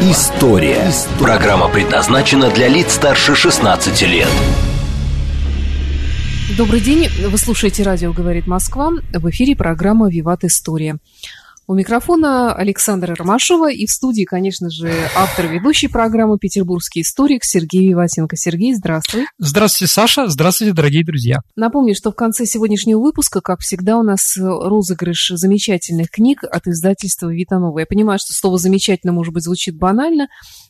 История». Программа предназначена для лиц старше 16 лет. Добрый день. Вы слушаете радио «Говорит Москва». В эфире программа «Виват История». У микрофона Александра Ромашова и в студии, конечно же, автор ведущей программы «Петербургский историк» Сергей Виватенко. Сергей, здравствуй. Здравствуйте, Саша. Здравствуйте, дорогие друзья. Напомню, что в конце сегодняшнего выпуска, как всегда, у нас розыгрыш замечательных книг от издательства «Витанова». Я понимаю, что слово «замечательно», может быть, звучит банально,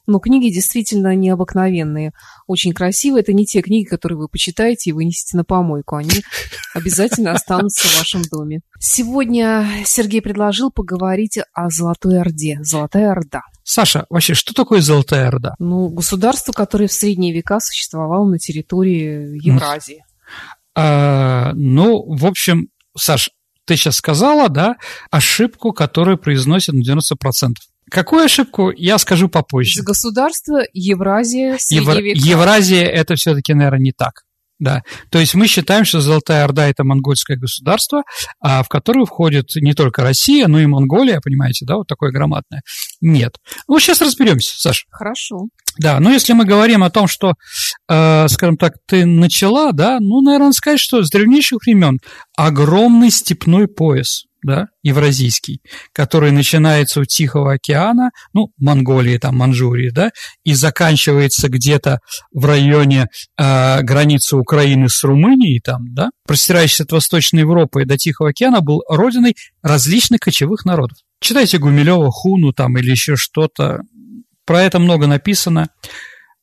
но книги действительно необыкновенные, очень красивые. Это не те книги, которые вы почитаете и вынесете на помойку. Они обязательно останутся в вашем доме. Сегодня Сергей предложил поговорить о Золотой Орде. Золотая Орда. Саша, вообще, что такое Золотая Орда? Ну, государство, которое в средние века существовало на территории Евразии. А, ну, в общем, Саш, ты сейчас сказала, да, ошибку, которую произносят на 90%. Какую ошибку, я скажу попозже. Государство Евразия, Евр... Евразия – это все-таки, наверное, не так. Да. То есть мы считаем, что Золотая Орда – это монгольское государство, а в которое входит не только Россия, но и Монголия, понимаете, да, вот такое громадное. Нет. Ну, сейчас разберемся, Саша. Хорошо. Да, но если мы говорим о том, что, э, скажем так, ты начала, да, ну, наверное, сказать, что с древнейших времен огромный степной пояс, да, евразийский, который начинается у Тихого океана, ну, Монголии, там, Манчжурии, да, и заканчивается где-то в районе э, границы Украины с Румынией, там, да, простирающийся от Восточной Европы до Тихого океана, был родиной различных кочевых народов. Читайте Гумилева, Хуну там или еще что-то, про это много написано.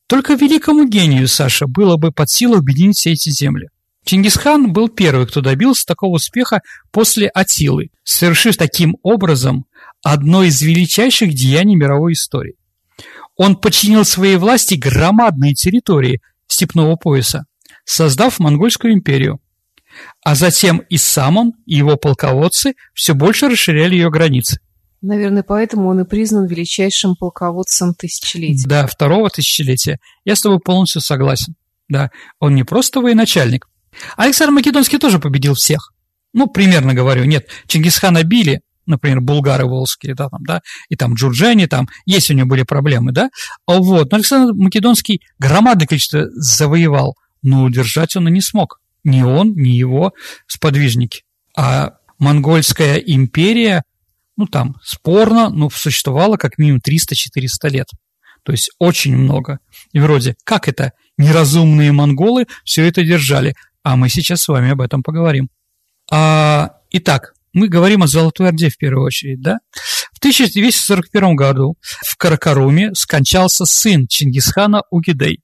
Только великому гению, Саша, было бы под силу объединить все эти земли. Чингисхан был первый, кто добился такого успеха после Атилы, совершив таким образом одно из величайших деяний мировой истории. Он подчинил своей власти громадные территории степного пояса, создав Монгольскую империю. А затем и сам он, и его полководцы все больше расширяли ее границы. Наверное, поэтому он и признан величайшим полководцем тысячелетия. Да, второго тысячелетия. Я с тобой полностью согласен. Да, он не просто военачальник, Александр Македонский тоже победил всех. Ну, примерно говорю, нет, Чингисхана били, например, булгары волжские, да, там, да, и там Джурджани, там, есть у него были проблемы, да, а вот, но Александр Македонский громадное количество завоевал, но удержать он и не смог, ни он, ни его сподвижники. А монгольская империя, ну, там, спорно, но существовала как минимум 300-400 лет. То есть очень много. И вроде, как это неразумные монголы все это держали? А мы сейчас с вами об этом поговорим. А, итак, мы говорим о Золотой Орде в первую очередь, да? В 1241 году в Каракаруме скончался сын Чингисхана Угидей.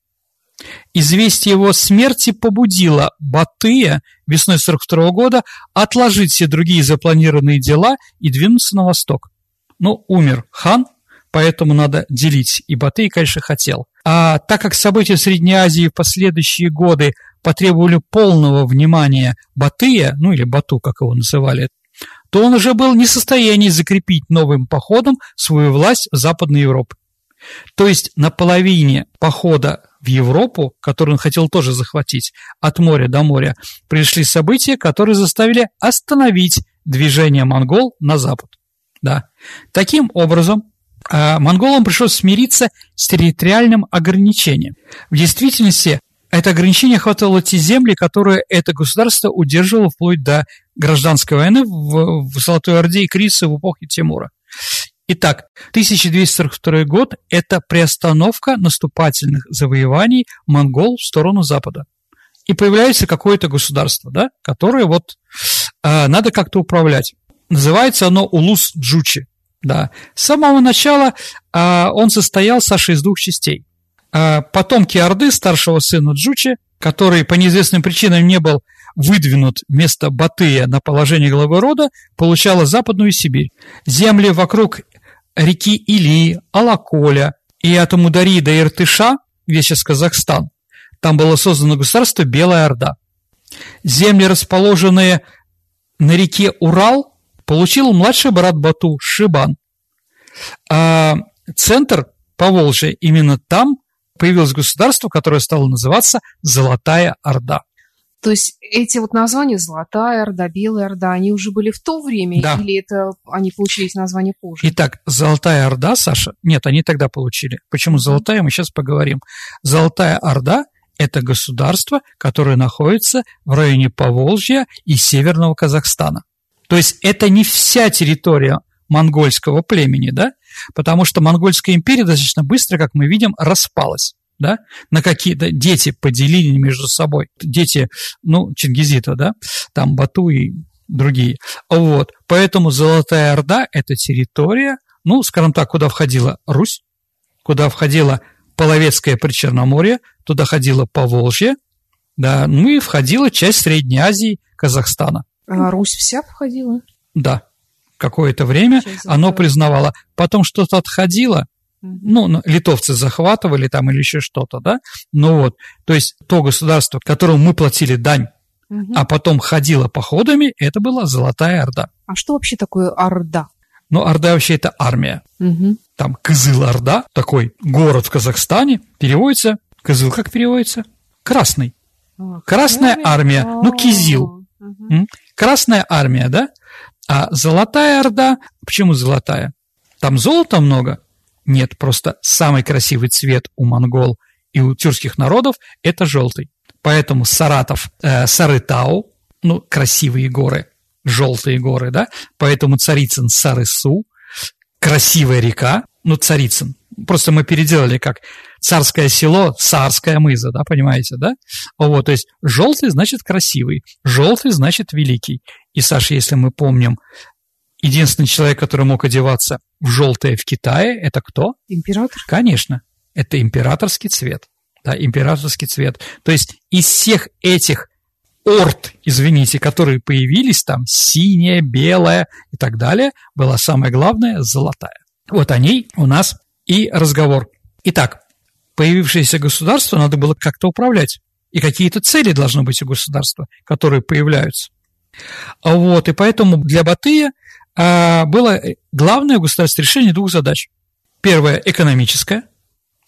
Известие его смерти побудило Батыя весной 42 года отложить все другие запланированные дела и двинуться на восток. Но умер хан, поэтому надо делить, и Батый, конечно, хотел. А так как события в Средней Азии в последующие годы потребовали полного внимания Батыя, ну или Бату, как его называли, то он уже был не в состоянии закрепить новым походом свою власть в Западной Европе. То есть на половине похода в Европу, который он хотел тоже захватить, от моря до моря, пришли события, которые заставили остановить движение монгол на запад. Да. Таким образом, а, монголам пришлось смириться с территориальным ограничением. В действительности, это ограничение охватывало те земли, которые это государство удерживало вплоть до гражданской войны в, в Золотой Орде и кризиса в эпохе Тимура. Итак, 1242 год – это приостановка наступательных завоеваний монгол в сторону Запада. И появляется какое-то государство, да, которое вот э, надо как-то управлять. Называется оно Улус-Джучи. Да. С самого начала э, он состоял, Саша, из двух частей. А, потомки Орды, старшего сына Джучи, который по неизвестным причинам не был выдвинут вместо Батыя на положение главы рода, получала Западную Сибирь. Земли вокруг реки Или, Алаколя и от Амудари до Иртыша, где сейчас Казахстан, Там было создано государство Белая Орда. Земли, расположенные на реке Урал, получил младший брат Бату Шибан. А центр Поволжья, именно там появилось государство, которое стало называться Золотая Орда. То есть эти вот названия Золотая Орда, Белая Орда, они уже были в то время да. или это они получили эти названия позже? Итак, Золотая Орда, Саша, нет, они тогда получили. Почему Золотая, мы сейчас поговорим. Золотая Орда – это государство, которое находится в районе Поволжья и Северного Казахстана. То есть это не вся территория монгольского племени, да, потому что монгольская империя достаточно быстро, как мы видим, распалась да, на какие-то дети поделили между собой. Дети, ну, Чингизита, да, там Бату и другие. Вот, поэтому Золотая Орда – это территория, ну, скажем так, куда входила Русь, куда входила Половецкое Причерноморье, туда ходила Поволжье, да, ну и входила часть Средней Азии, Казахстана. А Русь вся входила? Да, какое-то время оно признавало. Потом что-то отходило, ну, литовцы захватывали там или еще что-то, да, ну вот, то есть то государство, которому мы платили дань, угу. а потом ходило походами, это была Золотая Орда. А что вообще такое Орда? Ну, Орда вообще это армия. Угу. Там Кызыл-Орда, такой город в Казахстане, переводится, Кызыл как переводится? Красный. А, Красная армия, ну, Кизил. Угу. Красная армия, да? А Золотая Орда, почему Золотая? Там золота много, нет, просто самый красивый цвет у монгол и у тюркских народов – это желтый. Поэтому Саратов, э, Сарытау, ну, красивые горы, желтые горы, да, поэтому Царицын Сарысу, красивая река, ну, Царицын. Просто мы переделали как царское село, царская мыза, да, понимаете, да? Вот, то есть желтый значит красивый, желтый значит великий. И, Саша, если мы помним Единственный человек, который мог одеваться в желтое в Китае, это кто? Император. Конечно, это императорский цвет. Да, императорский цвет. То есть из всех этих орд, извините, которые появились там, синяя, белая и так далее, была самая главная золотая. Вот о ней у нас и разговор. Итак, появившееся государство надо было как-то управлять. И какие-то цели должны быть у государства, которые появляются. Вот, и поэтому для Батыя а, было главное государственное решение двух задач. Первая – экономическая,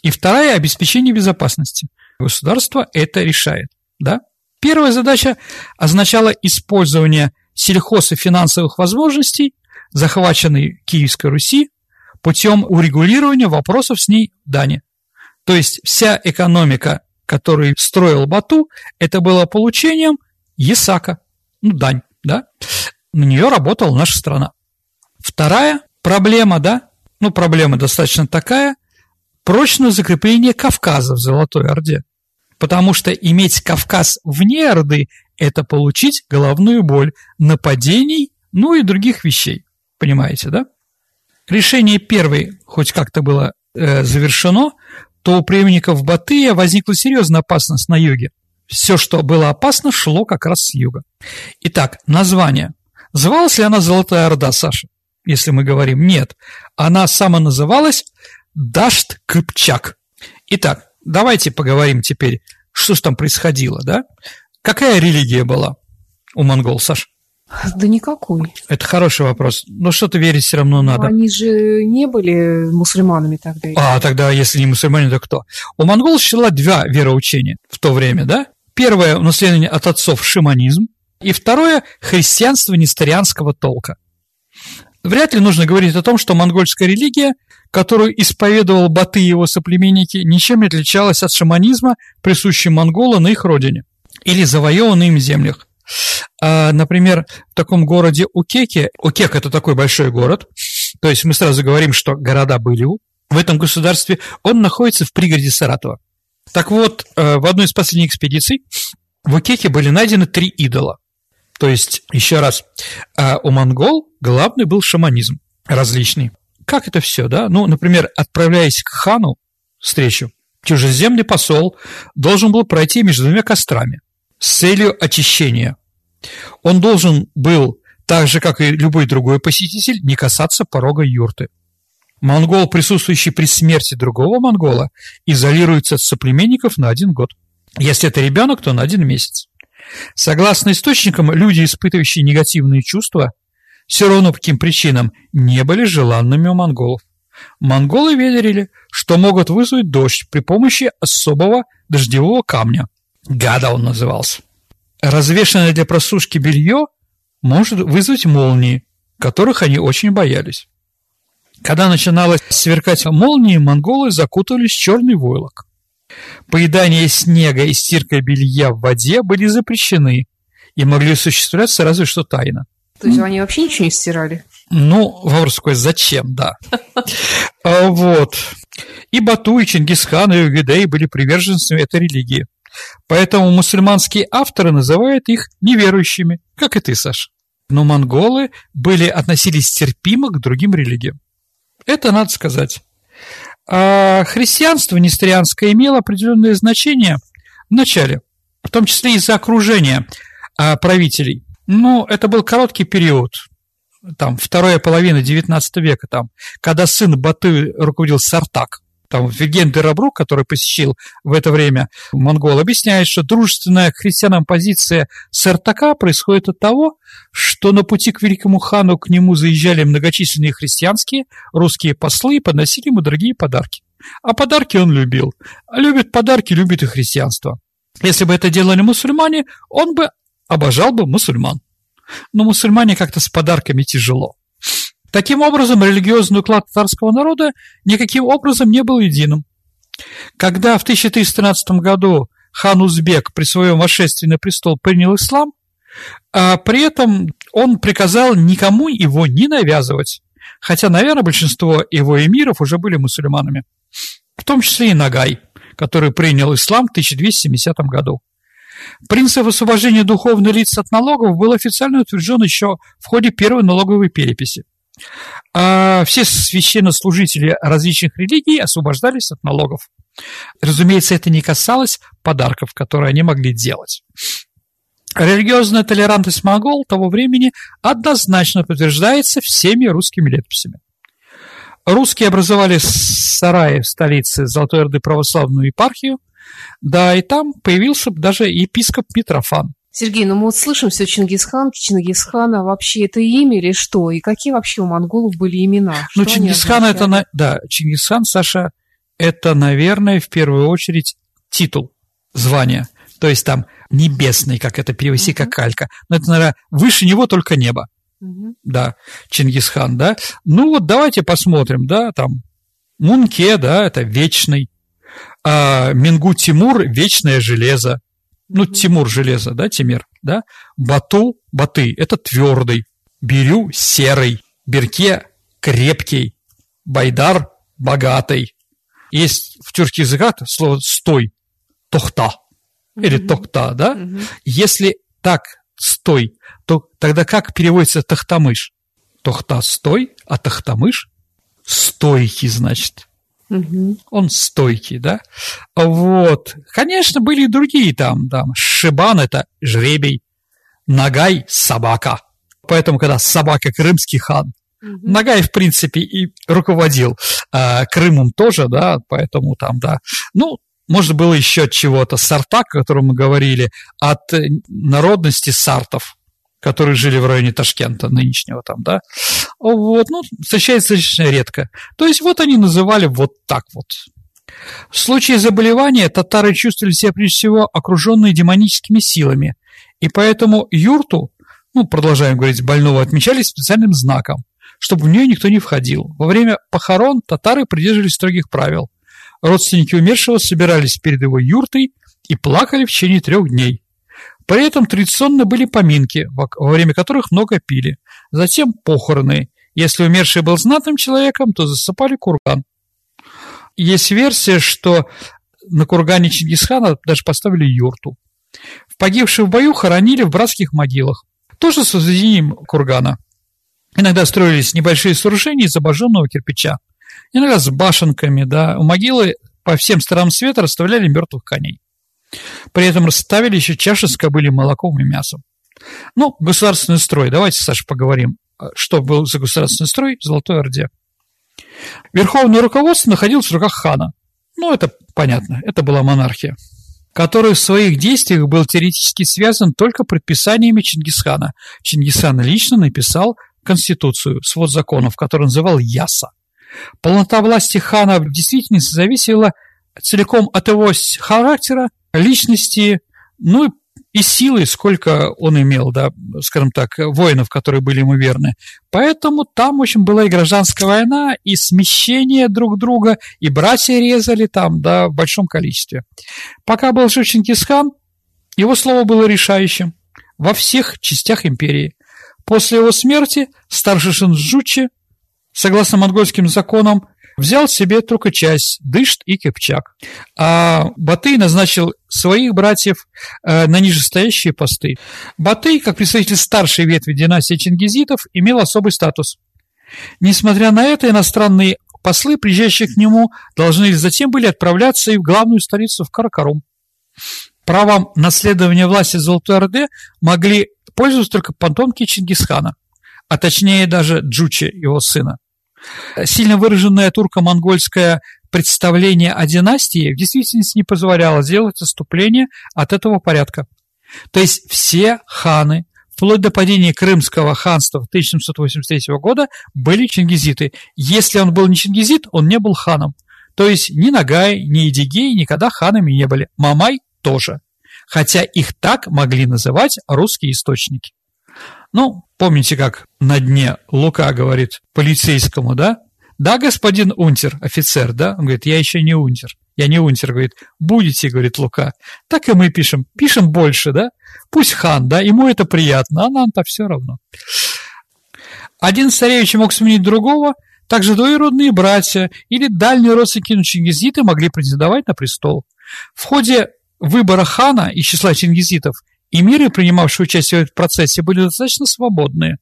и вторая – обеспечение безопасности. Государство это решает. Да? Первая задача означала использование сельхоз и финансовых возможностей, захваченной Киевской Руси, путем урегулирования вопросов с ней дани. То есть вся экономика, которую строил Бату, это было получением Есака, ну, дань, да? на нее работала наша страна. Вторая проблема, да, ну, проблема достаточно такая, прочное закрепление Кавказа в Золотой Орде. Потому что иметь Кавказ вне Орды – это получить головную боль нападений, ну и других вещей. Понимаете, да? Решение первой хоть как-то было э, завершено, то у преемников Батыя возникла серьезная опасность на юге. Все, что было опасно, шло как раз с юга. Итак, название. Звалась ли она Золотая Орда, Саша? Если мы говорим нет. Она самоназывалась Дашт Кыпчак. Итак, давайте поговорим теперь, что же там происходило, да? Какая религия была у монгол, Саш? Да никакой. Это хороший вопрос. Но что-то верить все равно надо. Но они же не были мусульманами тогда. А, тогда, если не мусульмане, то кто? У монгол было два вероучения в то время, да? Первое – наследование от отцов – шиманизм, и второе – христианство несторианского толка. Вряд ли нужно говорить о том, что монгольская религия, которую исповедовал Баты и его соплеменники, ничем не отличалась от шаманизма, присущего монголу на их родине или завоеванных им землях. А, например, в таком городе Укеке, Укек – это такой большой город, то есть мы сразу говорим, что города были в этом государстве, он находится в пригороде Саратова. Так вот, э, в одной из последних экспедиций в Укеке были найдены три идола. То есть, еще раз, а у монгол главный был шаманизм различный. Как это все, да? Ну, например, отправляясь к хану встречу, чужеземный посол должен был пройти между двумя кострами с целью очищения. Он должен был, так же, как и любой другой посетитель, не касаться порога юрты. Монгол, присутствующий при смерти другого монгола, изолируется от соплеменников на один год. Если это ребенок, то на один месяц. Согласно источникам, люди, испытывающие негативные чувства, все равно по каким причинам, не были желанными у монголов. Монголы верили, что могут вызвать дождь при помощи особого дождевого камня. Гада он назывался. Развешенное для просушки белье может вызвать молнии, которых они очень боялись. Когда начиналось сверкать молнии, монголы закутывались в черный войлок. Поедание снега и стирка белья в воде были запрещены и могли осуществляться разве что тайно. То есть они вообще ничего не стирали? Ну, вопрос такой, зачем, да. А, вот. И Бату, и Чингисхан, и Угидей были приверженцами этой религии. Поэтому мусульманские авторы называют их неверующими, как и ты, Саш. Но монголы были, относились терпимо к другим религиям. Это надо сказать. А христианство нестерианское имело определенное значение в начале, в том числе из-за окружения а, правителей. Но это был короткий период, там, вторая половина XIX века, там, когда сын Баты руководил Сартак там Вильгельм де Рабрук, который посещил в это время Монгол, объясняет, что дружественная к христианам позиция Сартака происходит от того, что на пути к великому хану к нему заезжали многочисленные христианские русские послы и подносили ему дорогие подарки. А подарки он любил. А любит подарки, любит и христианство. Если бы это делали мусульмане, он бы обожал бы мусульман. Но мусульмане как-то с подарками тяжело. Таким образом, религиозный уклад татарского народа никаким образом не был единым. Когда в 1313 году хан Узбек при своем восшествии на престол принял ислам, а при этом он приказал никому его не навязывать, хотя, наверное, большинство его эмиров уже были мусульманами, в том числе и Нагай, который принял ислам в 1270 году. Принцип освобождения духовных лиц от налогов был официально утвержден еще в ходе первой налоговой переписи. А все священнослужители различных религий освобождались от налогов. Разумеется, это не касалось подарков, которые они могли делать. Религиозная толерантность монгол того времени однозначно подтверждается всеми русскими летописями. Русские образовали сараи в столице Золотой Орды православную епархию, да, и там появился даже епископ Митрофан. Сергей, ну мы вот слышим все Чингисхан, Чингисхан, а вообще это имя или что? И какие вообще у монголов были имена? Ну, Чингисхан это, да, Чингисхан, Саша, это, наверное, в первую очередь титул, звание. То есть там небесный, как это перевести, uh-huh. как калька. Но это, наверное, выше него только небо. Uh-huh. Да, Чингисхан, да. Ну вот давайте посмотрим, да, там Мунке, да, это вечный. А Мингу Тимур – вечное железо ну, Тимур железо, да, Тимир, да, Бату, Баты – это твердый, Бирю – серый, Берке – крепкий, Байдар – богатый. Есть в тюркских языках слово «стой», «тохта» или «тохта», да? Если так «стой», то тогда как переводится «тахтамыш»? «Тохта» – «стой», а «тахтамыш» – «стойкий», значит. Угу. Он стойкий, да? Вот. Конечно, были и другие там, там. Шибан – это жребий, Нагай – собака. Поэтому, когда собака – крымский хан, угу. Нагай, в принципе, и руководил э, Крымом тоже, да, поэтому там, да. Ну, может, было еще чего-то. Сартак, о котором мы говорили, от народности сартов которые жили в районе Ташкента нынешнего там, да, вот, ну, встречается достаточно редко. То есть вот они называли вот так вот. В случае заболевания татары чувствовали себя прежде всего окруженные демоническими силами, и поэтому юрту, ну, продолжаем говорить, больного отмечали специальным знаком, чтобы в нее никто не входил. Во время похорон татары придерживались строгих правил. Родственники умершего собирались перед его юртой и плакали в течение трех дней. При этом традиционно были поминки, во время которых много пили. Затем похороны. Если умерший был знатным человеком, то засыпали курган. Есть версия, что на кургане Чингисхана даже поставили юрту. В погибших в бою хоронили в братских могилах. Тоже с возведением кургана. Иногда строились небольшие сооружения из обожженного кирпича. Иногда с башенками, да. У могилы по всем сторонам света расставляли мертвых коней. При этом расставили еще чаши с кобылем молоком и мясом. Ну, государственный строй. Давайте, Саша, поговорим, а, что был за государственный строй в Золотой Орде. Верховное руководство находилось в руках хана. Ну, это понятно, это была монархия. который в своих действиях был теоретически связан только предписаниями Чингисхана. Чингисхан лично написал Конституцию, свод законов, который называл Яса. Полнота власти хана в действительности зависела целиком от его характера, личности, ну и силы, сколько он имел, да, скажем так, воинов, которые были ему верны. Поэтому там, в общем, была и гражданская война, и смещение друг друга, и братья резали там, да, в большом количестве. Пока был жив Чингисхан, его слово было решающим во всех частях империи. После его смерти старший Шинджучи, согласно монгольским законам, взял себе только часть – Дышт и Кипчак. А Батый назначил своих братьев э, на нижестоящие посты. Батый, как представитель старшей ветви династии чингизитов, имел особый статус. Несмотря на это, иностранные послы, приезжающие к нему, должны затем были отправляться и в главную столицу в Каракарум. Правом наследования власти Золотой Орды могли пользоваться только потомки Чингисхана, а точнее даже Джучи, его сына. Сильно выраженное турко-монгольское представление о династии в действительности не позволяло сделать отступление от этого порядка. То есть все ханы, вплоть до падения Крымского ханства 1783 года, были чингизиты. Если он был не чингизит, он не был ханом. То есть ни Нагай, ни Эдигей никогда ханами не были. Мамай тоже. Хотя их так могли называть русские источники. Ну, помните, как на дне Лука говорит полицейскому, да? Да, господин унтер, офицер, да? Он говорит, я еще не унтер. Я не унтер, говорит, будете, говорит Лука. Так и мы пишем. Пишем больше, да? Пусть хан, да, ему это приятно, а нам-то все равно. Один царевич мог сменить другого, также двоюродные братья или дальние родственники чингизиты могли претендовать на престол. В ходе выбора хана из числа чингизитов и миры, принимавшие участие в процессе, были достаточно свободные.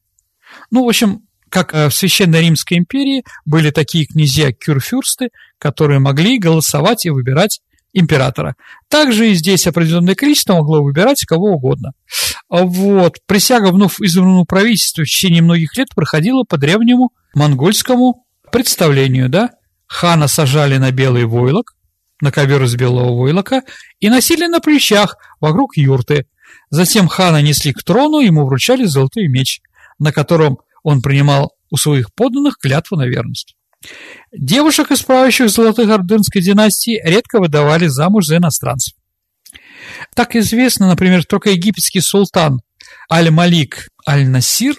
Ну, в общем, как э, в Священной Римской империи были такие князья-кюрфюрсты, которые могли голосовать и выбирать императора. Также и здесь определенное количество могло выбирать кого угодно. Вот. Присяга вновь избранному правительству в течение многих лет проходила по древнему монгольскому представлению. Да? Хана сажали на белый войлок, на ковер из белого войлока, и носили на плечах вокруг юрты, Затем хана несли к трону, ему вручали золотой меч, на котором он принимал у своих подданных клятву на верность. Девушек, исправляющих золотых ордынской династии, редко выдавали замуж за иностранцев. Так известно, например, только египетский султан Аль-Малик Аль-Насир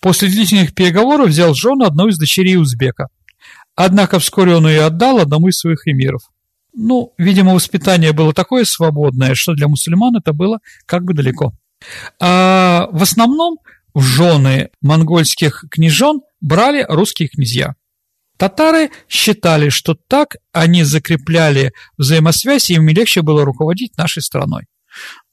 после длительных переговоров взял жену одной из дочерей узбека. Однако вскоре он ее отдал одному из своих эмиров. Ну, видимо, воспитание было такое свободное, что для мусульман это было как бы далеко. А в основном в жены монгольских княжон брали русские князья. Татары считали, что так они закрепляли взаимосвязь, и им легче было руководить нашей страной.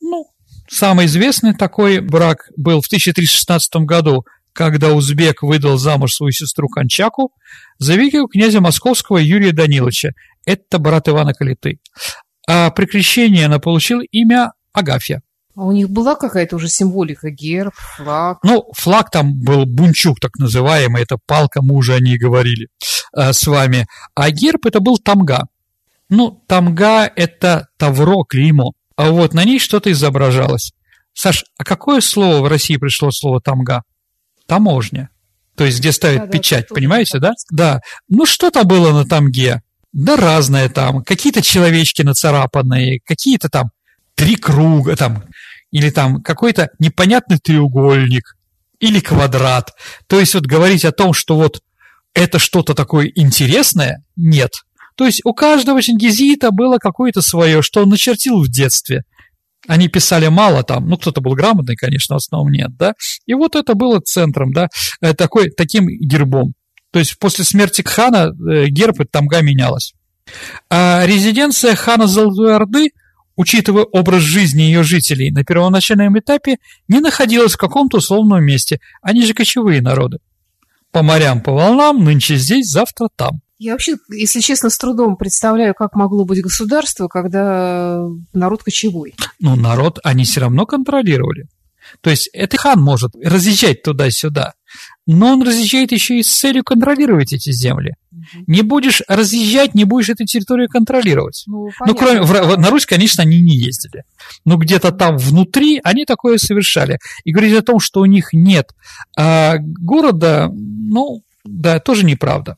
Ну, самый известный такой брак был в 1316 году, когда узбек выдал замуж свою сестру Кончаку за великого князя московского Юрия Даниловича, это брат Ивана Калиты. А при крещении она получила имя Агафья. А у них была какая-то уже символика, герб, флаг? Ну, флаг там был бунчук, так называемый, это палка мужа, они говорили э, с вами. А герб это был тамга. Ну, тамга это тавро, клеймо. А вот на ней что-то изображалось. Саш, а какое слово в России пришло слово тамга? Таможня. То есть, где ставят да, печать, да, понимаете, да? Да. Ну, что там было на тамге? Да разное там, какие-то человечки нацарапанные, какие-то там три круга там, или там какой-то непонятный треугольник, или квадрат. То есть вот говорить о том, что вот это что-то такое интересное, нет. То есть у каждого чингизита было какое-то свое, что он начертил в детстве. Они писали мало там, ну кто-то был грамотный, конечно, в основном нет, да. И вот это было центром, да, э, такой, таким гербом. То есть после смерти хана э, герб тамга менялась. А резиденция хана Золотой Орды, учитывая образ жизни ее жителей на первоначальном этапе, не находилась в каком-то условном месте. Они же кочевые народы. По морям, по волнам, нынче здесь, завтра там. Я вообще, если честно, с трудом представляю, как могло быть государство, когда народ кочевой. Ну, народ они все равно контролировали. То есть это хан может разъезжать туда-сюда. Но он разъезжает еще и с целью контролировать эти земли. Угу. Не будешь разъезжать, не будешь эту территорию контролировать. Ну, ну кроме, в, на Русь, конечно, они не ездили. Но где-то там внутри они такое совершали. И говорить о том, что у них нет а, города, ну, да, тоже неправда.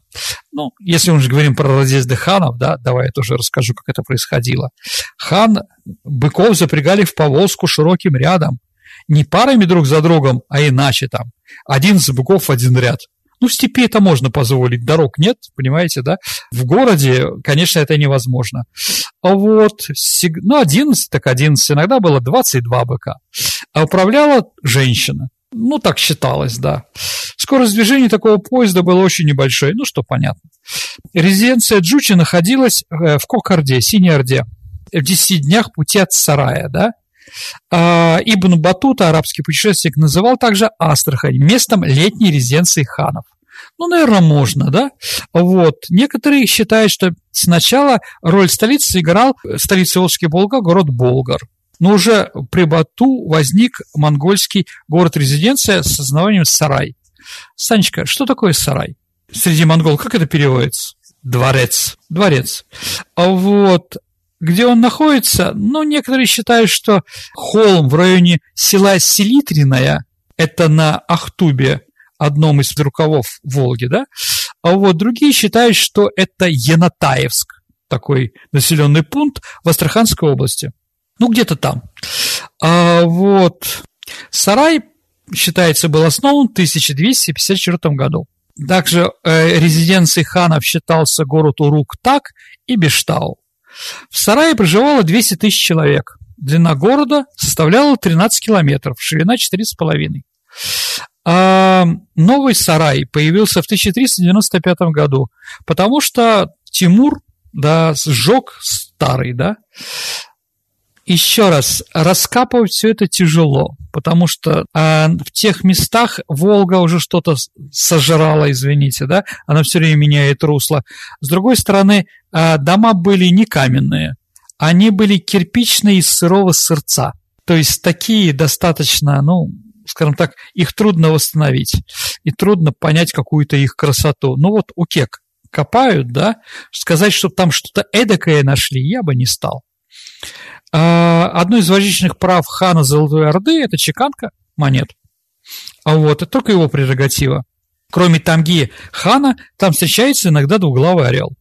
Ну, если мы же говорим про разъезды ханов, да, давай я тоже расскажу, как это происходило. Хан быков запрягали в повозку широким рядом, не парами друг за другом, а иначе там. Один с быков один ряд. Ну, в степи это можно позволить, дорог нет, понимаете, да? В городе, конечно, это невозможно. А вот, ну, 11, так 11, иногда было 22 быка. А управляла женщина. Ну, так считалось, да. Скорость движения такого поезда была очень небольшой, ну, что понятно. Резиденция Джучи находилась э, в Кокорде, Синей Орде, в 10 днях пути от Сарая, да. А, Ибн Батута, арабский путешественник, называл также Астрахань местом летней резиденции ханов. Ну, наверное, можно, да? Вот. Некоторые считают, что сначала роль столицы играл столица Волжский Болга, город Болгар но уже при Бату возник монгольский город-резиденция с названием Сарай. Санечка, что такое Сарай? Среди монгол, как это переводится? Дворец. Дворец. А вот где он находится, ну, некоторые считают, что холм в районе села Селитриная, это на Ахтубе, одном из рукавов Волги, да, а вот другие считают, что это Янатаевск, такой населенный пункт в Астраханской области. Ну, где-то там. А, вот. Сарай, считается, был основан в 1254 году. Также э, резиденцией ханов считался город Урук-Так и Бештау. В Сарае проживало 200 тысяч человек. Длина города составляла 13 километров, ширина 4,5. А новый сарай появился в 1395 году, потому что Тимур да, сжег старый, да, еще раз, раскапывать все это тяжело, потому что э, в тех местах Волга уже что-то сожрала, извините, да, она все время меняет русло. С другой стороны, э, дома были не каменные, они были кирпичные из сырого сырца. То есть такие достаточно, ну, скажем так, их трудно восстановить, и трудно понять какую-то их красоту. Ну вот у кек копают, да, сказать, что там что-то эдакое нашли, я бы не стал. А, одно из важнейших прав хана Золотой Орды – это чеканка монет. А вот, это только его прерогатива. Кроме тамги хана, там встречается иногда двуглавый орел.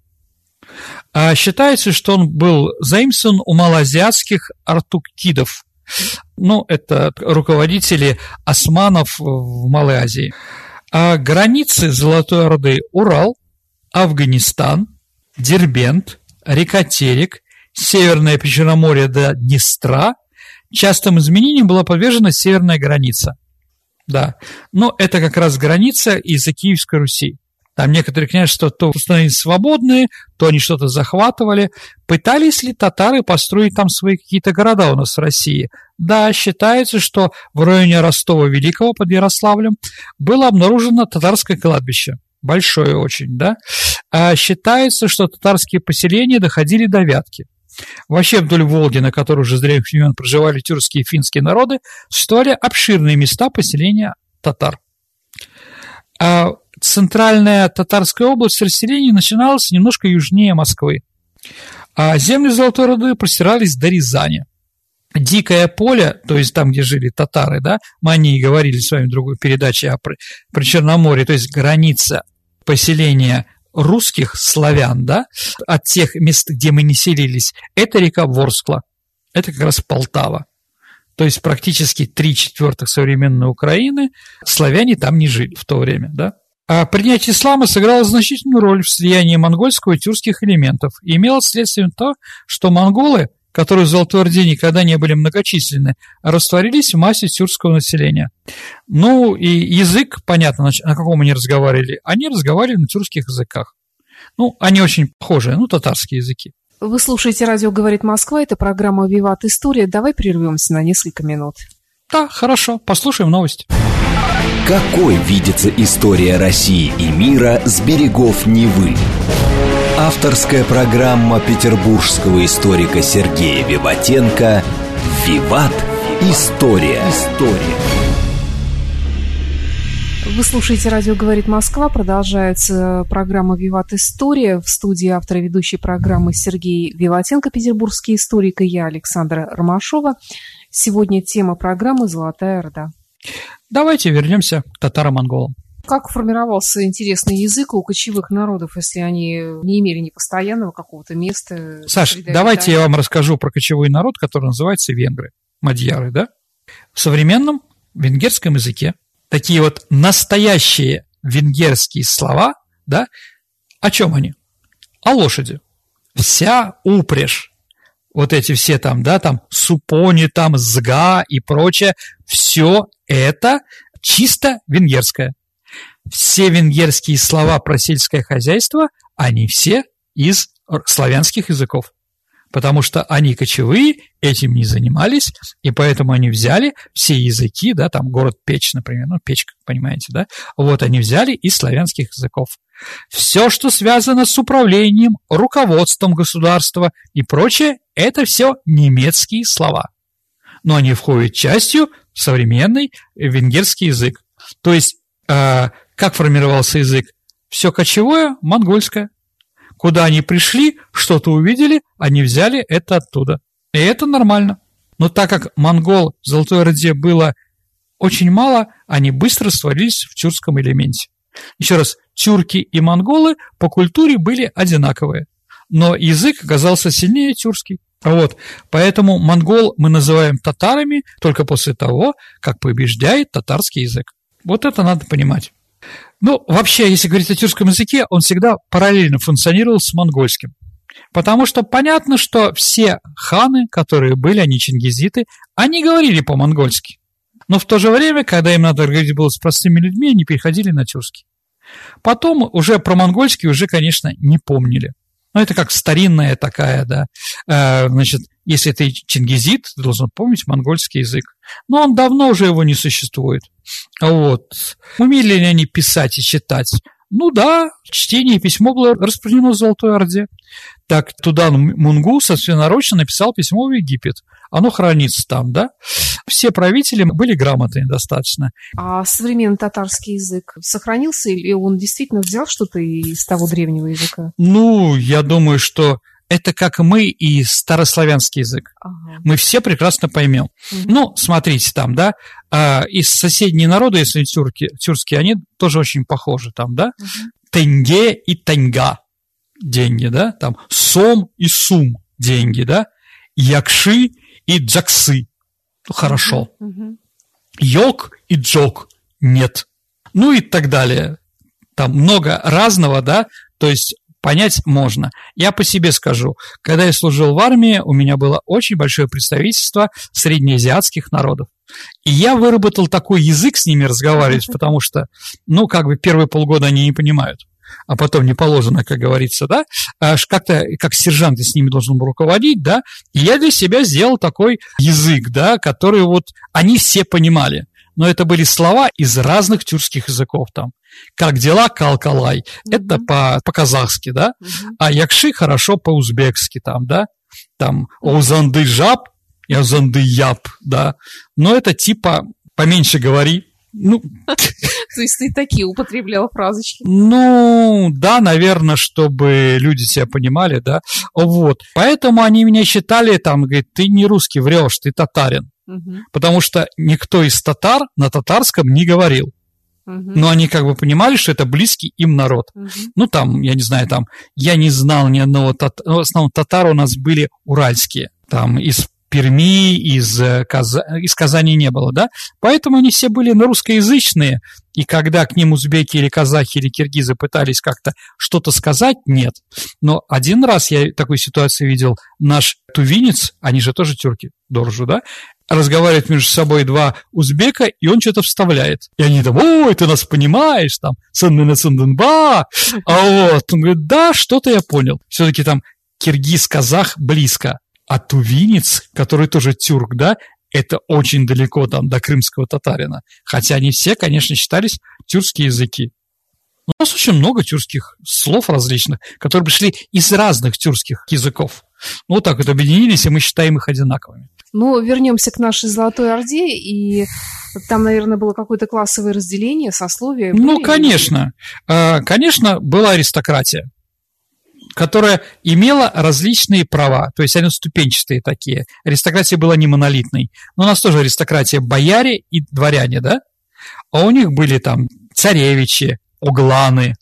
А считается, что он был заимствован у малоазиатских артуктидов. Ну, это руководители османов в Малой Азии. А границы Золотой Орды – Урал, Афганистан, Дербент, река Терек, Северное Причерноморье до Днестра, частым изменениям была подвержена северная граница. Да, но это как раз граница из-за Киевской Руси. Там некоторые княжества то становились свободные, то они что-то захватывали. Пытались ли татары построить там свои какие-то города у нас в России? Да, считается, что в районе Ростова Великого под Ярославлем было обнаружено татарское кладбище. Большое очень, да? А считается, что татарские поселения доходили до Вятки. Вообще вдоль Волги, на которой уже с древних времен проживали тюркские и финские народы, существовали обширные места поселения татар. А центральная татарская область расселения начиналась немножко южнее Москвы. А земли Золотой Руды простирались до Рязани. Дикое поле, то есть там, где жили татары, да, мы о ней говорили с вами в другой передаче о, про Черноморье, то есть граница поселения русских славян, да, от тех мест, где мы не селились, это река Ворскла, это как раз Полтава. То есть практически три четвертых современной Украины славяне там не жили в то время, да. А принятие ислама сыграло значительную роль в слиянии монгольского и тюркских элементов и имело следствием то, что монголы – которые в Золотой Орде никогда не были многочисленны, растворились в массе тюркского населения. Ну и язык, понятно, на каком они разговаривали. Они разговаривали на тюркских языках. Ну, они очень похожие, ну, татарские языки. Вы слушаете «Радио говорит Москва», это программа «Виват История». Давай прервемся на несколько минут. Да, хорошо, послушаем новости. Какой видится история России и мира с берегов Невы? Авторская программа петербургского историка Сергея Виватенко «Виват. История». История. Вы слушаете «Радио говорит Москва». Продолжается программа «Виват История». В студии автора ведущей программы Сергей Виватенко, петербургский историк, и я, Александра Ромашова. Сегодня тема программы «Золотая Орда». Давайте вернемся к татаро-монголам. Как формировался интересный язык у кочевых народов, если они не имели ни постоянного какого-то места? Саш, давайте я вам расскажу про кочевой народ, который называется венгры, мадьяры, да? В современном венгерском языке такие вот настоящие венгерские слова, да, о чем они? О лошади. Вся упряжь, вот эти все там, да, там супони, там зга и прочее, все это чисто венгерское. Все венгерские слова про сельское хозяйство, они все из славянских языков потому что они кочевые, этим не занимались, и поэтому они взяли все языки, да, там город Печь, например, ну, Печка, понимаете, да, вот они взяли из славянских языков. Все, что связано с управлением, руководством государства и прочее, это все немецкие слова. Но они входят частью в современный венгерский язык. То есть, э, как формировался язык? Все кочевое, монгольское. Куда они пришли, что-то увидели, они взяли это оттуда. И это нормально. Но так как монгол в Золотой Орде было очень мало, они быстро свалились в тюркском элементе. Еще раз, тюрки и монголы по культуре были одинаковые, но язык оказался сильнее тюркский. Вот, поэтому монгол мы называем татарами только после того, как побеждает татарский язык. Вот это надо понимать. Ну, вообще, если говорить о тюркском языке, он всегда параллельно функционировал с монгольским. Потому что понятно, что все ханы, которые были, они чингизиты, они говорили по-монгольски. Но в то же время, когда им надо говорить было с простыми людьми, они переходили на тюркский. Потом уже про монгольский уже, конечно, не помнили. Но это как старинная такая, да, э, значит, если ты чингизит, ты должен помнить монгольский язык. Но он давно уже его не существует. Вот. Умели ли они писать и читать? Ну да, чтение и письмо было распространено в Золотой Орде. Так Тудан Мунгу собственноручно написал письмо в Египет. Оно хранится там, да? Все правители были грамотные достаточно. А современный татарский язык сохранился или он действительно взял что-то из того древнего языка? Ну, я думаю, что это как мы и старославянский язык. Ага. Мы все прекрасно поймем. Угу. Ну, смотрите там, да, а, из соседние народы, если тюрки, тюркские, они тоже очень похожи там, да. Угу. Тенге и таньга деньги, да, там сом и сум деньги, да, якши и джаксы. Ну, хорошо. Угу. Йог и джок нет. Ну и так далее. Там много разного, да, то есть понять можно. Я по себе скажу, когда я служил в армии, у меня было очень большое представительство среднеазиатских народов. И я выработал такой язык с ними разговаривать, потому что, ну, как бы первые полгода они не понимают а потом не положено, как говорится, да, аж как-то, как сержант с ними должен был руководить, да, и я для себя сделал такой язык, да, который вот они все понимали но это были слова из разных тюркских языков там. Как дела, Калкалай, mm-hmm. это по, по-казахски, да, mm-hmm. а Якши хорошо по-узбекски там, да, там Озанды жаб и Озанды яб, да, но это типа поменьше говори, ну, то есть ты такие употреблял фразочки? Ну, да, наверное, чтобы люди себя понимали, да. Вот. Поэтому они меня считали там, говорит, ты не русский врешь, ты татарин. Угу. Потому что никто из татар на татарском не говорил. Угу. Но они как бы понимали, что это близкий им народ. Угу. Ну, там, я не знаю, там, я не знал ни одного татара. Ну, в основном татары у нас были уральские. Там из Перми, из, э, Каза... из Казани не было, да? Поэтому они все были на русскоязычные, и когда к ним узбеки или казахи или киргизы пытались как-то что-то сказать, нет. Но один раз я такую ситуацию видел, наш тувинец, они же тоже тюрки, Доржу, да, разговаривают между собой два узбека, и он что-то вставляет. И они там, ой, ты нас понимаешь, там, сандына сандынба. А вот, он говорит, да, что-то я понял. Все-таки там киргиз-казах близко. А тувинец, который тоже тюрк, да, это очень далеко там до крымского татарина. Хотя они все, конечно, считались тюркские языки. У нас очень много тюркских слов различных, которые пришли из разных тюркских языков. Ну, вот так вот объединились, и мы считаем их одинаковыми. Ну, вернемся к нашей Золотой Орде, и там, наверное, было какое-то классовое разделение, сословие. Ну, конечно. А, конечно, была аристократия, которая имела различные права, то есть они ступенчатые такие. Аристократия была не монолитной. Но у нас тоже аристократия бояре и дворяне, да? А у них были там царевичи, огланы,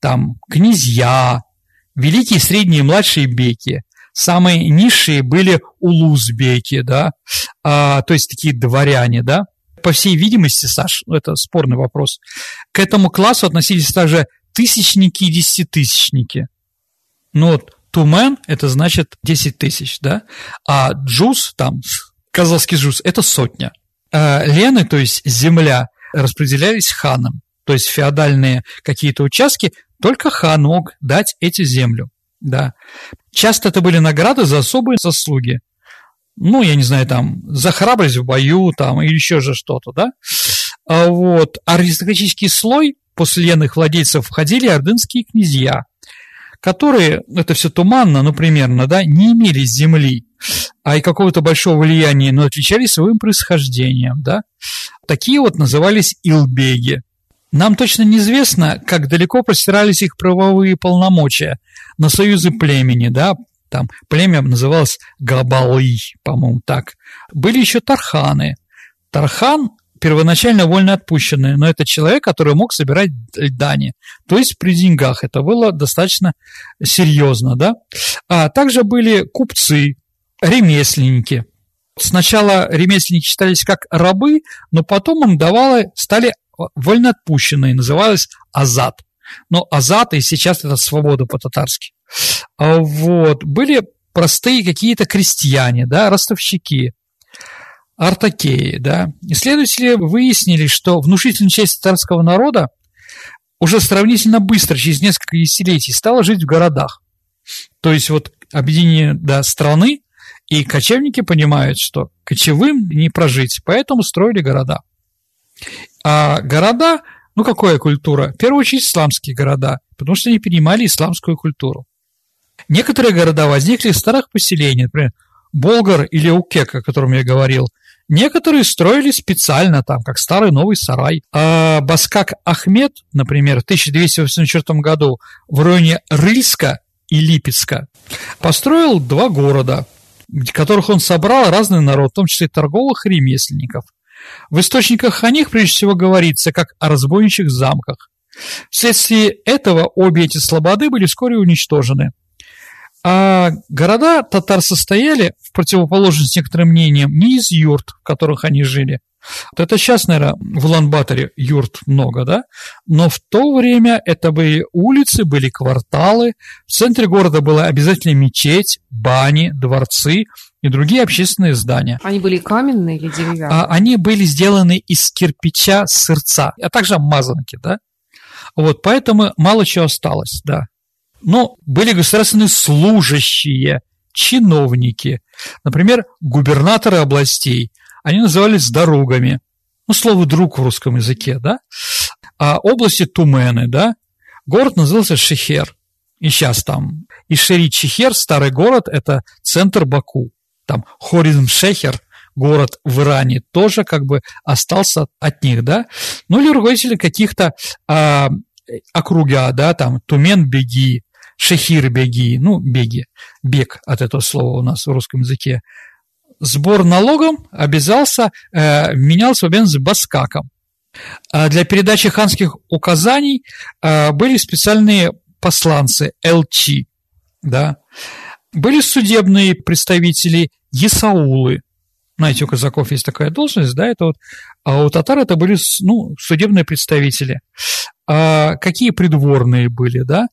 там князья, великие, средние младшие беки. Самые низшие были улузбеки, да, а, то есть такие дворяне, да. По всей видимости, Саш, ну, это спорный вопрос, к этому классу относились также тысячники и десятитысячники. Ну вот тумен – это значит 10 тысяч, да, а джуз, там, казахский джуз – это сотня. А лены, то есть земля, распределялись ханом, то есть феодальные какие-то участки, только хан мог дать эти землю. Да. Часто это были награды за особые заслуги. Ну, я не знаю, там, за храбрость в бою, там, или еще же что-то, да. А вот аристократический слой после ленных владельцев входили ордынские князья, которые, это все туманно, ну, примерно, да, не имели земли, а и какого-то большого влияния, но отличались своим происхождением, да. Такие вот назывались илбеги. Нам точно неизвестно, как далеко простирались их правовые полномочия на союзы племени, да, там племя называлось Габалы, по-моему, так. Были еще Тарханы. Тархан первоначально вольно отпущенный, но это человек, который мог собирать дани, то есть при деньгах. Это было достаточно серьезно, да. А также были купцы, ремесленники. Сначала ремесленники считались как рабы, но потом им давало, стали вольноотпущенные, называлась Азат. Но Азат и сейчас это свобода по-татарски. А вот. Были простые какие-то крестьяне, да, ростовщики, артакеи, да. Исследователи выяснили, что внушительная часть татарского народа уже сравнительно быстро, через несколько десятилетий, стала жить в городах. То есть вот объединение да, страны, и кочевники понимают, что кочевым не прожить, поэтому строили города. А города, ну какая культура? В первую очередь исламские города, потому что они перенимали исламскую культуру. Некоторые города возникли из старых поселений, например, Болгар или Укек, о котором я говорил. Некоторые строили специально там, как старый новый сарай. А Баскак Ахмед, например, в 1284 году в районе Рыльска и Липецка построил два города, в которых он собрал разный народ, в том числе торговых и ремесленников. В источниках о них прежде всего говорится как о разбойничьих замках. Вследствие этого обе эти слободы были вскоре уничтожены. А города татар состояли, в противоположность некоторым мнениям, не из юрт, в которых они жили. Вот это сейчас, наверное, в Улан-Баторе юрт много, да? Но в то время это были улицы, были кварталы. В центре города была обязательно мечеть, бани, дворцы – и другие общественные здания. Они были каменные или деревянные? А, они были сделаны из кирпича сырца, а также мазанки, да. Вот, поэтому мало чего осталось, да. Но были государственные служащие, чиновники, например, губернаторы областей, они назывались дорогами, ну, слово «друг» в русском языке, да, а области Тумены, да, город назывался Шехер, и сейчас там, и Шери-Чехер, старый город, это центр Баку. Там Хоризм-Шехер, город в Иране, тоже как бы остался от них, да, ну или руководители каких-то а, округа, да, там Тумен-Беги, Шехир-Беги, ну, Беги, бег от этого слова у нас в русском языке, сбор налогом обязался, э, менялся обмен с баскаком. А для передачи ханских указаний э, были специальные посланцы, ЛЧ, да, были судебные представители Есаулы. Знаете, у казаков есть такая должность, да, это вот, а у татар это были, ну, судебные представители. А какие придворные были, да?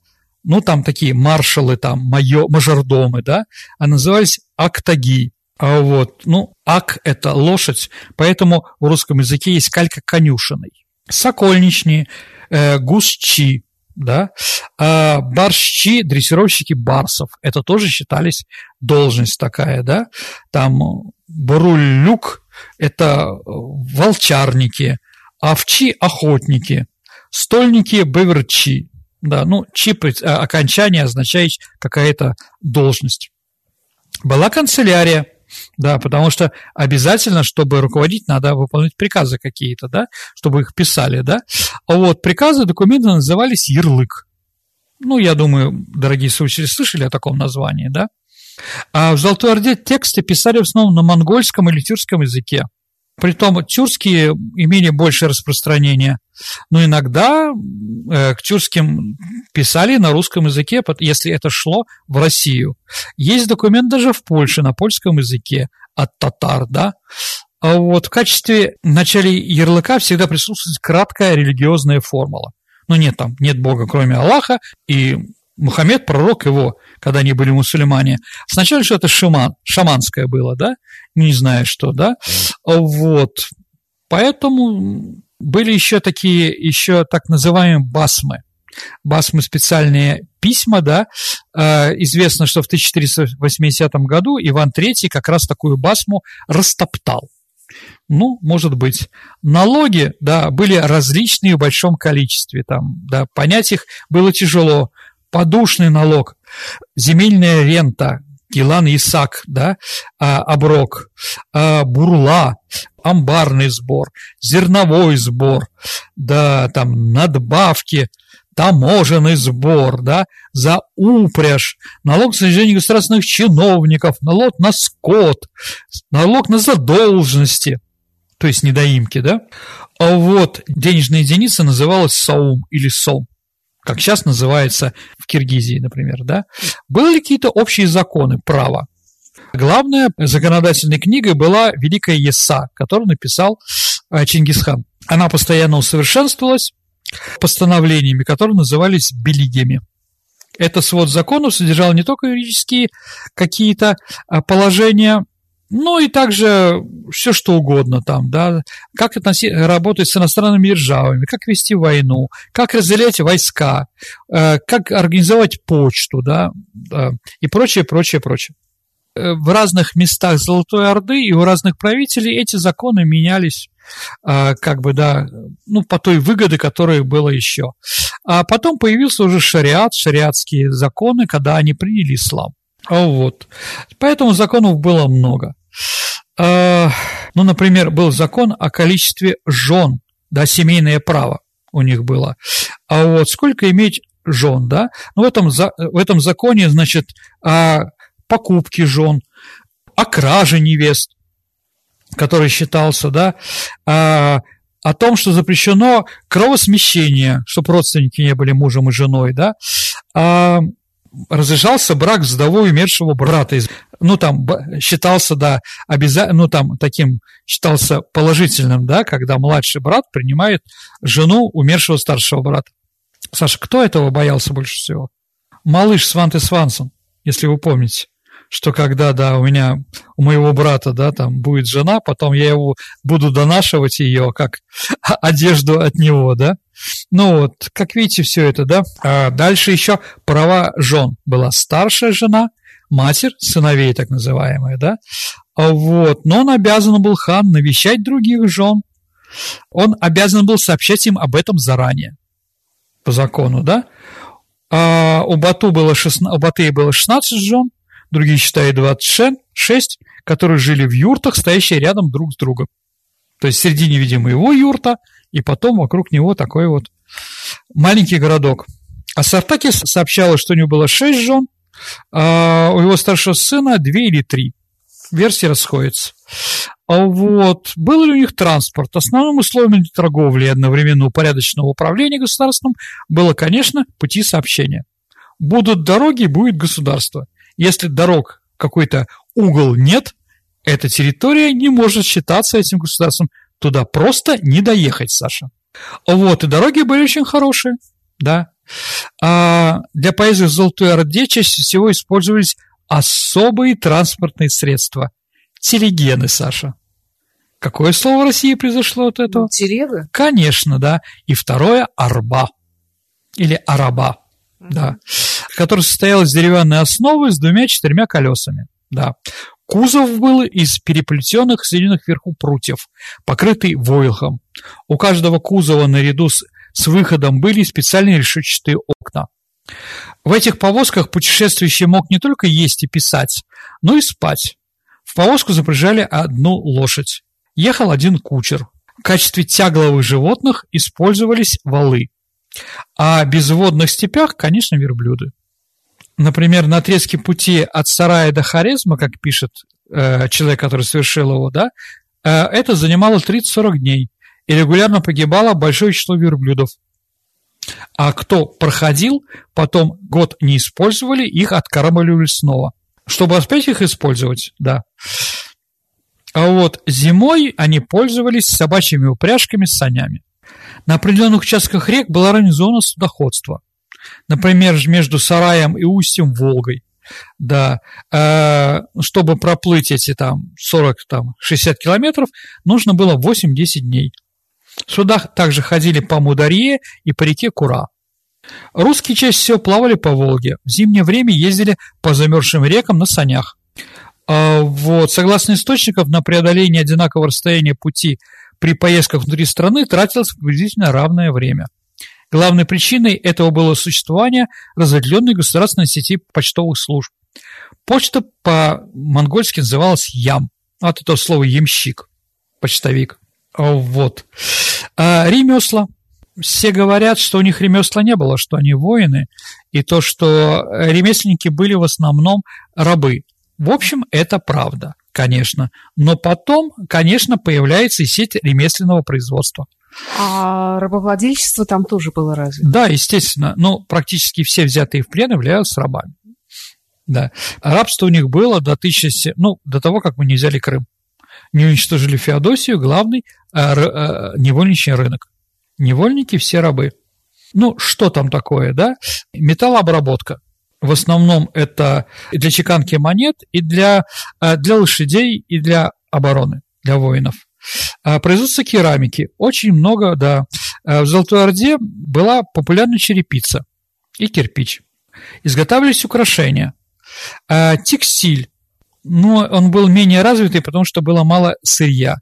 Ну, там такие маршалы, там, майо, мажордомы, да, а назывались актаги. А вот, ну, ак – это лошадь, поэтому в русском языке есть калька конюшиной. Сокольничные, э, гусчи, да, а борщи, дрессировщики барсов, это тоже считались должность такая, да, там барулюк – это волчарники, овчи – охотники, стольники – беверчи, да, ну, чип – окончание означает какая-то должность. Была канцелярия, да, потому что обязательно, чтобы руководить, надо выполнять приказы какие-то, да, чтобы их писали, да. А вот приказы, документы назывались ярлык. Ну, я думаю, дорогие слушатели слышали о таком названии, да. А в Золотой Орде тексты писали в основном на монгольском или тюркском языке. Притом тюркские имели большее распространение, но иногда э, к тюркским писали на русском языке, если это шло в Россию. Есть документ даже в Польше на польском языке от татар, да. А вот в качестве в начале ярлыка всегда присутствует краткая религиозная формула. Ну, нет там, нет Бога, кроме Аллаха, и Мухаммед, пророк его, когда они были мусульмане. Сначала что-то шаман, шаманское было, да? Не знаю что, да? Вот. Поэтому были еще такие, еще так называемые басмы. Басмы специальные письма, да. Э, известно, что в 1480 году Иван III как раз такую басму растоптал. Ну, может быть. Налоги, да, были различные в большом количестве. Там, да, понять их было тяжело подушный налог, земельная рента, Гилан Исак, да, а, оброк, а, бурла, амбарный сбор, зерновой сбор, да, там надбавки, таможенный сбор, да, за упряжь, налог содержания государственных чиновников, налог на скот, налог на задолженности, то есть недоимки, да. А вот денежная единица называлась саум или сом как сейчас называется в Киргизии, например, да, были ли какие-то общие законы права? Главная законодательной книгой была Великая Еса, которую написал э, Чингисхан. Она постоянно усовершенствовалась постановлениями, которые назывались белигиями. Это свод законов содержал не только юридические какие-то э, положения, ну и также все что угодно там, да, как относи, работать с иностранными державами, как вести войну, как разделять войска, э, как организовать почту, да, и прочее, прочее, прочее. Э, в разных местах Золотой Орды и у разных правителей эти законы менялись э, как бы, да, ну, по той выгоды, которая была еще. А потом появился уже шариат, шариатские законы, когда они приняли ислам. Вот. Поэтому законов было много. А, ну, например, был закон о количестве жен, да, семейное право у них было. А вот сколько иметь жен, да? Ну, в этом, в этом законе, значит, покупке жен, о краже невест, который считался, да, о, о том, что запрещено кровосмещение, чтобы родственники не были мужем и женой, да, а, разрешался брак вдовой умершего брата. Ну, там считался, да, обязательно, ну, там таким считался положительным, да, когда младший брат принимает жену умершего старшего брата. Саша, кто этого боялся больше всего? Малыш Сванте Свансон, если вы помните что когда, да, у меня, у моего брата, да, там будет жена, потом я его буду донашивать ее как одежду от него, да. Ну вот, как видите, все это, да. А дальше еще права жен. Была старшая жена, матерь, сыновей так называемая, да. А вот, но он обязан был хан навещать других жен. Он обязан был сообщать им об этом заранее, по закону, да. А у Бату было 16, у Батыя было 16 жен, другие считают 26, которые жили в юртах, стоящие рядом друг с другом. То есть в середине, видимо, его юрта, и потом вокруг него такой вот маленький городок. А Сартакис сообщалось, что у него было 6 жен, а у его старшего сына 2 или 3. Версии расходятся. А вот был ли у них транспорт? Основным условием для торговли и одновременно упорядоченного управления государством было, конечно, пути сообщения. Будут дороги, будет государство. Если дорог какой-то угол нет, эта территория не может считаться этим государством. Туда просто не доехать, Саша. Вот, и дороги были очень хорошие, да. А для поездок в Золотой Орде чаще всего использовались особые транспортные средства. Телегены, Саша. Какое слово в России произошло от этого? Теревы? Конечно, да. И второе – арба. Или араба, mm-hmm. да который состоял из деревянной основы с двумя-четырьмя колесами. Да. Кузов был из переплетенных, соединенных вверху прутьев, покрытый войлхом. У каждого кузова наряду с, с выходом были специальные решетчатые окна. В этих повозках путешествующий мог не только есть и писать, но и спать. В повозку запряжали одну лошадь. Ехал один кучер. В качестве тягловых животных использовались валы. А безводных степях, конечно, верблюды. Например, на отрезке пути от Сарая до Хорезма, как пишет э, человек, который совершил его, да, э, это занимало 30-40 дней, и регулярно погибало большое число верблюдов. А кто проходил, потом год не использовали, их откармливали снова. Чтобы опять их использовать, да. А вот зимой они пользовались собачьими упряжками с санями. На определенных участках рек было организовано судоходство. Например, между Сараем и Устьем Волгой. Да, э, чтобы проплыть эти там 40-60 там, километров, нужно было 8-10 дней. В судах также ходили по Мударье и по реке Кура. Русские чаще всего плавали по Волге, в зимнее время ездили по замерзшим рекам на санях. А вот, согласно источникам, на преодоление одинакового расстояния пути при поездках внутри страны тратилось приблизительно равное время. Главной причиной этого было существование разветвленной государственной сети почтовых служб. Почта по-монгольски называлась ям, от этого слова ямщик, почтовик. Вот. А ремесла. Все говорят, что у них ремесла не было, что они воины, и то, что ремесленники были в основном рабы. В общем, это правда, конечно. Но потом, конечно, появляется и сеть ремесленного производства. А рабовладельчество там тоже было развито? Да, естественно. Но практически все взятые в плен являются рабами. Да. Рабство у них было до, тысячи, ну, до того, как мы не взяли Крым не уничтожили Феодосию, главный а, а, невольничий рынок. Невольники все рабы. Ну, что там такое, да? Металлообработка. В основном это для чеканки монет и для, а, для лошадей, и для обороны, для воинов. А, производство керамики. Очень много, да. А, в Золотой Орде была популярна черепица и кирпич. Изготавливались украшения. Текстиль но он был менее развитый, потому что было мало сырья.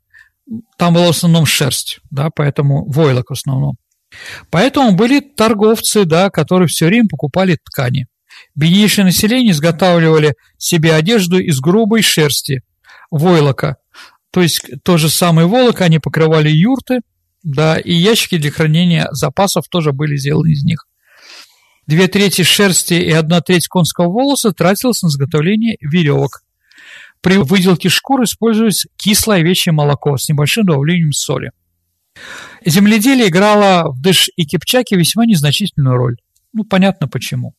Там была в основном шерсть, да, поэтому войлок в основном. Поэтому были торговцы, да, которые все время покупали ткани. Беднейшее население изготавливали себе одежду из грубой шерсти, войлока. То есть то же самое волок, они покрывали юрты, да, и ящики для хранения запасов тоже были сделаны из них. Две трети шерсти и одна треть конского волоса тратилась на изготовление веревок. При выделке шкур используется кислое овечье молоко с небольшим добавлением соли. Земледелие играло в Дыш и Кипчаке весьма незначительную роль. Ну, понятно почему.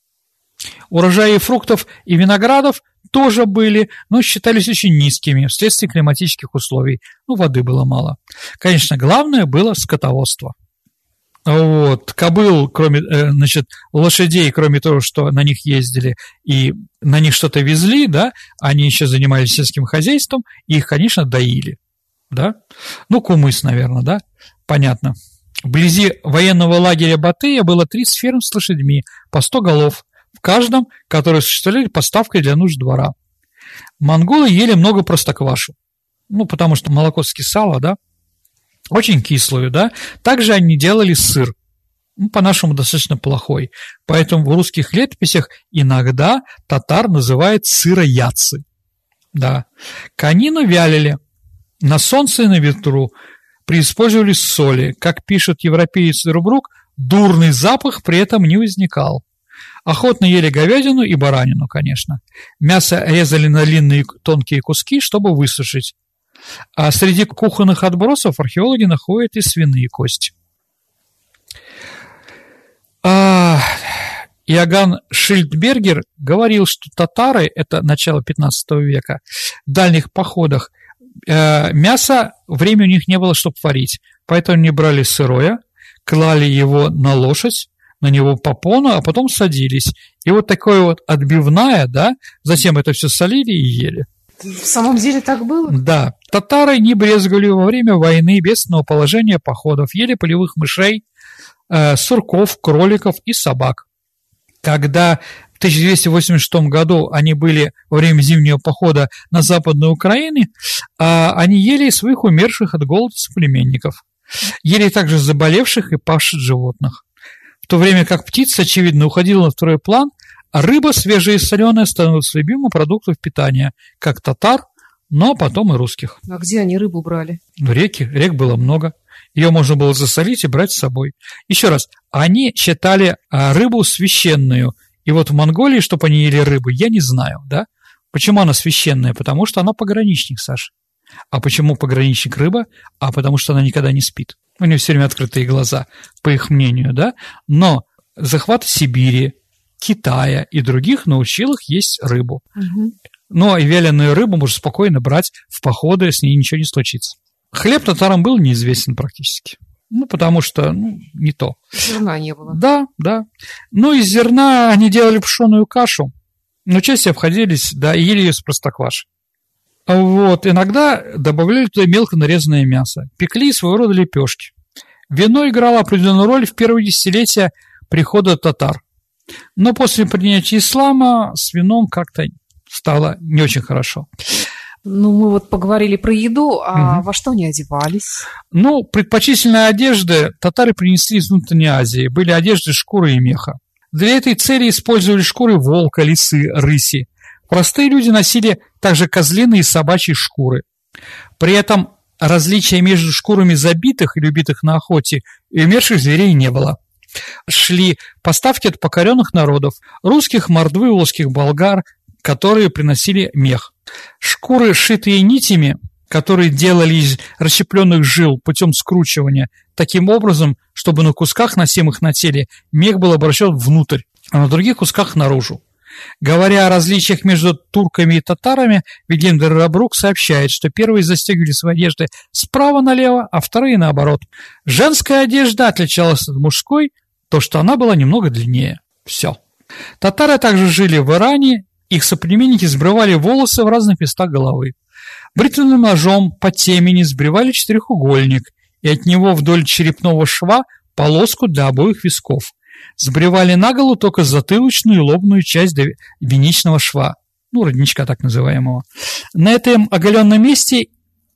Урожаи фруктов и виноградов тоже были, но считались очень низкими вследствие климатических условий. Ну, воды было мало. Конечно, главное было скотоводство. Вот, кобыл, кроме, э, значит, лошадей, кроме того, что на них ездили и на них что-то везли, да, они еще занимались сельским хозяйством, и их, конечно, доили, да. Ну, кумыс, наверное, да, понятно. Вблизи военного лагеря Батыя было 30 ферм с лошадьми, по 100 голов, в каждом, которые осуществляли поставкой для нужд двора. Монголы ели много простоквашу, ну, потому что молоко скисало, да, очень кислую, да. Также они делали сыр, ну, по-нашему достаточно плохой. Поэтому в русских летописях иногда татар называют сыроядцы. Да. Конину вялили на солнце и на ветру, преиспользовали соли. Как пишет европеец Рубрук, дурный запах при этом не возникал. Охотно ели говядину и баранину, конечно. Мясо резали на длинные тонкие куски, чтобы высушить. А среди кухонных отбросов археологи находят и свиные кости. А, Иоганн Шильдбергер говорил, что татары, это начало 15 века, в дальних походах, э, мясо, время у них не было, чтобы варить, поэтому они брали сырое, клали его на лошадь, на него попону, а потом садились. И вот такое вот отбивная, да, затем это все солили и ели. В самом деле так было? Да. Татары не брезгали во время войны бедственного положения походов, ели полевых мышей, э, сурков, кроликов и собак. Когда в 1286 году они были во время зимнего похода на Западную Украину, э, они ели своих умерших от голода соплеменников. Ели также заболевших и павших животных. В то время как птица, очевидно, уходила на второй план, а рыба свежая и соленая становилась любимым продуктом питания как татар, но потом и русских. А где они рыбу брали? В реке, рек было много. Ее можно было засолить и брать с собой. Еще раз, они считали а, рыбу священную. И вот в Монголии, чтобы они ели рыбу, я не знаю, да? Почему она священная? Потому что она пограничник, Саша. А почему пограничник рыба? А потому что она никогда не спит. У нее все время открытые глаза, по их мнению, да? Но захват Сибири, Китая и других научил их есть рыбу. Угу. Но и вяленую рыбу можно спокойно брать в походы, с ней ничего не случится. Хлеб татарам был неизвестен практически. Ну, потому что ну, не то. Зерна не было. Да, да. Ну, из зерна они делали пшеную кашу, но часть обходились, да, и ели ее с простоквашей. Вот, иногда добавляли туда мелко нарезанное мясо, пекли своего рода лепешки. Вино играло определенную роль в первые десятилетия прихода татар. Но после принятия ислама с вином как-то стало не очень хорошо. Ну, мы вот поговорили про еду, а угу. во что они одевались? Ну, предпочтительные одежды татары принесли из внутренней Азии. Были одежды шкуры и меха. Для этой цели использовали шкуры волка, лисы, рыси. Простые люди носили также козлиные и собачьи шкуры. При этом различия между шкурами забитых и любитых на охоте и умерших зверей не было. Шли поставки от покоренных народов, русских, мордвы, волжских болгар, которые приносили мех. Шкуры, шитые нитями, которые делали из расщепленных жил путем скручивания, таким образом, чтобы на кусках, носимых на теле, мех был обращен внутрь, а на других кусках наружу. Говоря о различиях между турками и татарами, Вильгельм Рабрук сообщает, что первые застегивали свои одежды справа налево, а вторые наоборот. Женская одежда отличалась от мужской, то, что она была немного длиннее. Все. Татары также жили в Иране их соплеменники сбривали волосы в разных местах головы. Бритвенным ножом по темени сбривали четырехугольник, и от него вдоль черепного шва полоску для обоих висков. Сбривали на голову только затылочную и лобную часть до венечного шва, ну, родничка так называемого. На этом оголенном месте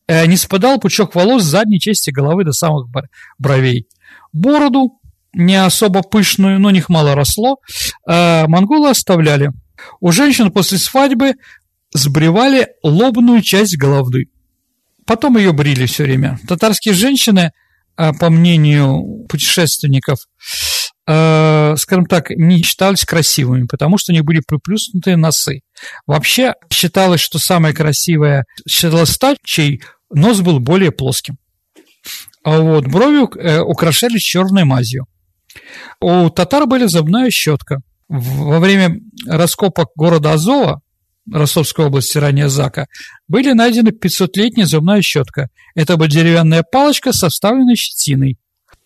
э, не спадал пучок волос с задней части головы до самых бровей. Бороду, не особо пышную, но них мало росло, э, монголы оставляли – у женщин после свадьбы сбривали лобную часть головы. Потом ее брили все время. Татарские женщины, а, по мнению путешественников, скажем так, не считались красивыми, потому что у них были приплюснутые носы. Вообще считалось, что самая красивая считалась та, чей нос был более плоским. А вот брови э, украшались черной мазью. У татар были зубная щетка – во время раскопок города Азова, Ростовской области, ранее Зака, были найдены 500-летняя зубная щетка. Это была деревянная палочка со вставленной щетиной.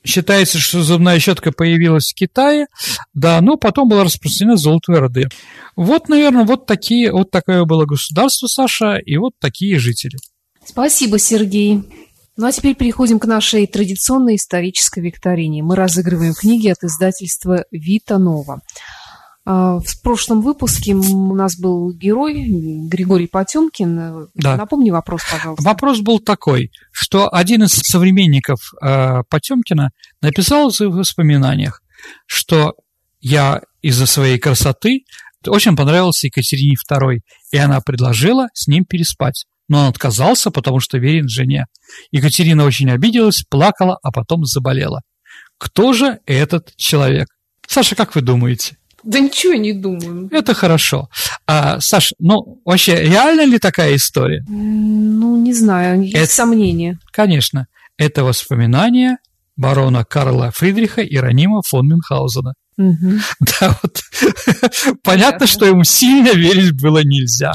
Считается, что зубная щетка появилась в Китае, да, но потом была распространена в Золотой Орды. Вот, наверное, вот, такие, вот такое было государство, Саша, и вот такие жители. Спасибо, Сергей. Ну а теперь переходим к нашей традиционной исторической викторине. Мы разыгрываем книги от издательства «Вита Нова». А, в прошлом выпуске у нас был герой Григорий Потемкин. Да. Напомни вопрос, пожалуйста. Вопрос был такой, что один из современников э, Потемкина написал в своих воспоминаниях, что я из-за своей красоты очень понравился Екатерине II, и она предложила с ним переспать. Но он отказался, потому что верен жене. Екатерина очень обиделась, плакала, а потом заболела. Кто же этот человек? Саша, как вы думаете? Да ничего не думаю. Это хорошо. А, Саш, ну вообще реально ли такая история? Ну, не знаю, есть это, сомнения. Конечно. Это воспоминания барона Карла Фридриха Иронима фон Мюнхгаузена. Угу. Да, вот понятно, что ему сильно верить было нельзя.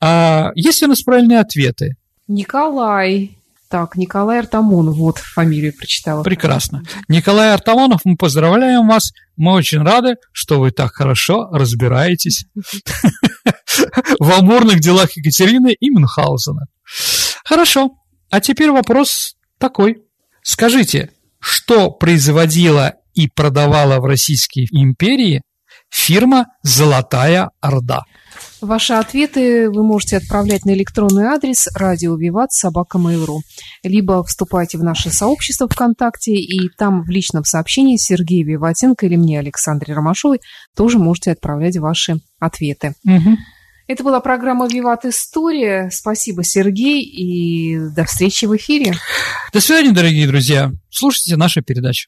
А есть ли у нас правильные ответы? Николай. Так, Николай Артамонов, вот фамилию прочитала. Прекрасно. Николай Артамонов, мы поздравляем вас. Мы очень рады, что вы так хорошо разбираетесь в амурных делах Екатерины и Мюнхгаузена. Хорошо. А теперь вопрос такой. Скажите, что производила и продавала в Российской империи фирма «Золотая Орда»? Ваши ответы вы можете отправлять на электронный адрес радио Виват собака Mail.ru. Либо вступайте в наше сообщество ВКонтакте, и там в личном сообщении Сергею Виватенко или мне, Александре Ромашовой, тоже можете отправлять ваши ответы. Угу. Это была программа «Виват История». Спасибо, Сергей, и до встречи в эфире. До свидания, дорогие друзья. Слушайте нашу передачу.